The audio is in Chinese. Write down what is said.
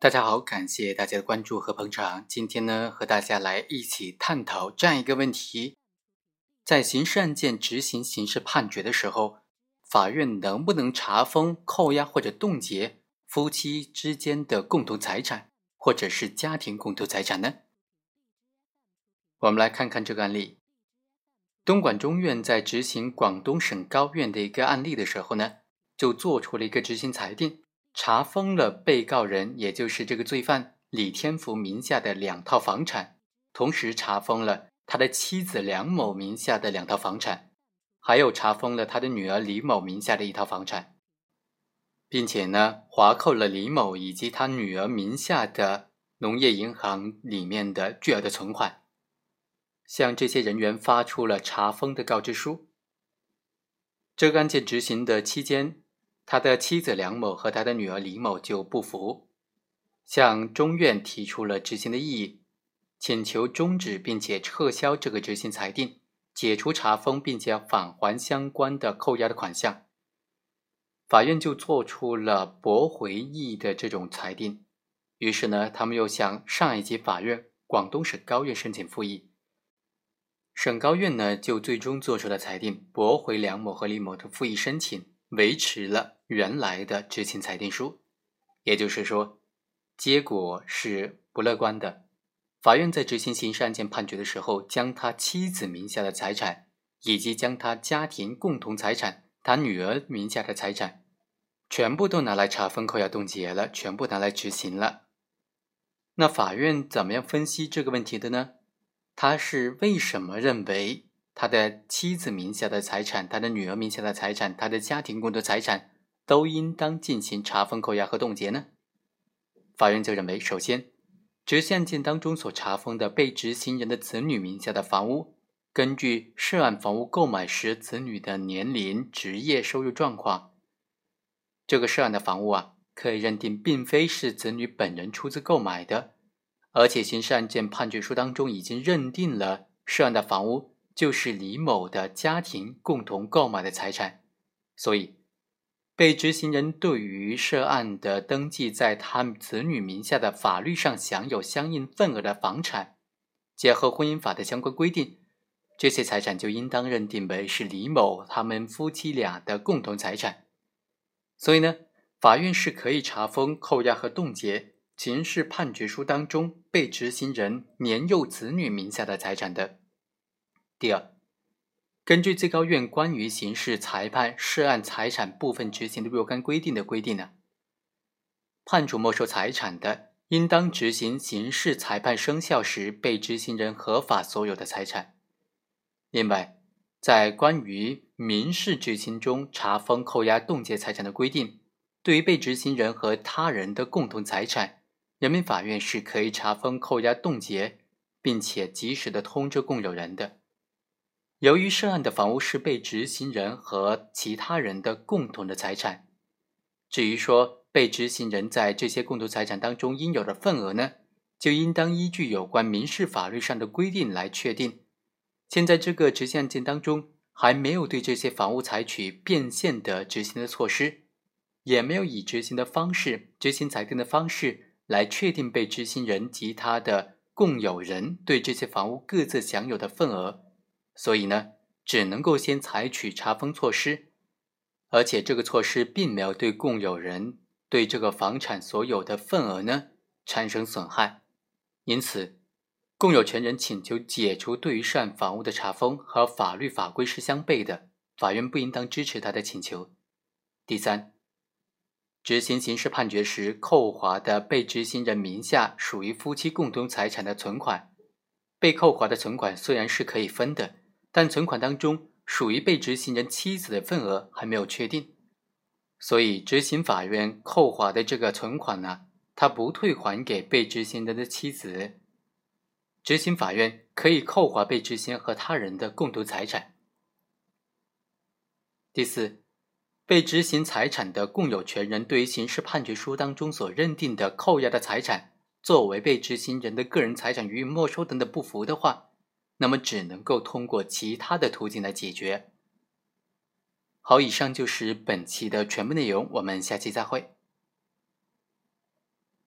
大家好，感谢大家的关注和捧场。今天呢，和大家来一起探讨这样一个问题：在刑事案件执行刑事判决的时候，法院能不能查封、扣押或者冻结夫妻之间的共同财产，或者是家庭共同财产呢？我们来看看这个案例。东莞中院在执行广东省高院的一个案例的时候呢，就做出了一个执行裁定。查封了被告人，也就是这个罪犯李天福名下的两套房产，同时查封了他的妻子梁某名下的两套房产，还有查封了他的女儿李某名下的一套房产，并且呢，划扣了李某以及他女儿名下的农业银行里面的巨额的存款，向这些人员发出了查封的告知书。这个案件执行的期间。他的妻子梁某和他的女儿李某就不服，向中院提出了执行的异议，请求终止并且撤销这个执行裁定，解除查封，并且返还相关的扣押的款项。法院就做出了驳回异议的这种裁定。于是呢，他们又向上一级法院广东省高院申请复议。省高院呢，就最终做出了裁定，驳回梁某和李某的复议申请。维持了原来的执行裁定书，也就是说，结果是不乐观的。法院在执行刑事案件判决的时候，将他妻子名下的财产，以及将他家庭共同财产、他女儿名下的财产，全部都拿来查封、扣押、冻结了，全部拿来执行了。那法院怎么样分析这个问题的呢？他是为什么认为？他的妻子名下的财产，他的女儿名下的财产，他的家庭共同财产，都应当进行查封、扣押和冻结呢？法院就认为，首先，执行案件当中所查封的被执行人的子女名下的房屋，根据涉案房屋购买时子女的年龄、职业、收入状况，这个涉案的房屋啊，可以认定并非是子女本人出资购买的，而且刑事案件判决书当中已经认定了涉案的房屋。就是李某的家庭共同购买的财产，所以被执行人对于涉案的登记在他子女名下的法律上享有相应份额的房产，结合婚姻法的相关规定，这些财产就应当认定为是李某他们夫妻俩的共同财产。所以呢，法院是可以查封、扣押和冻结刑事判决书当中被执行人年幼子女名下的财产的。第二，根据最高院关于刑事裁判涉案财产部分执行的若干规定的规定呢，判处没收财产的，应当执行刑事裁判生效时被执行人合法所有的财产。另外，在关于民事执行中查封、扣押、冻结财产的规定，对于被执行人和他人的共同财产，人民法院是可以查封、扣押、冻结，并且及时的通知共有人的。由于涉案的房屋是被执行人和其他人的共同的财产，至于说被执行人在这些共同财产当中应有的份额呢，就应当依据有关民事法律上的规定来确定。现在这个执行案件当中还没有对这些房屋采取变现的执行的措施，也没有以执行的方式、执行裁定的方式来确定被执行人及他的共有人对这些房屋各自享有的份额。所以呢，只能够先采取查封措施，而且这个措施并没有对共有人对这个房产所有的份额呢产生损害，因此，共有权人请求解除对于涉案房屋的查封和法律法规是相悖的，法院不应当支持他的请求。第三，执行刑事判决时扣划的被执行人名下属于夫妻共同财产的存款，被扣划的存款虽然是可以分的。但存款当中属于被执行人妻子的份额还没有确定，所以执行法院扣划的这个存款呢，他不退还给被执行人的妻子。执行法院可以扣划被执行和他人的共同财产。第四，被执行财产的共有权人对于刑事判决书当中所认定的扣押的财产作为被执行人的个人财产予以没收等等不服的话。那么只能够通过其他的途径来解决。好，以上就是本期的全部内容，我们下期再会。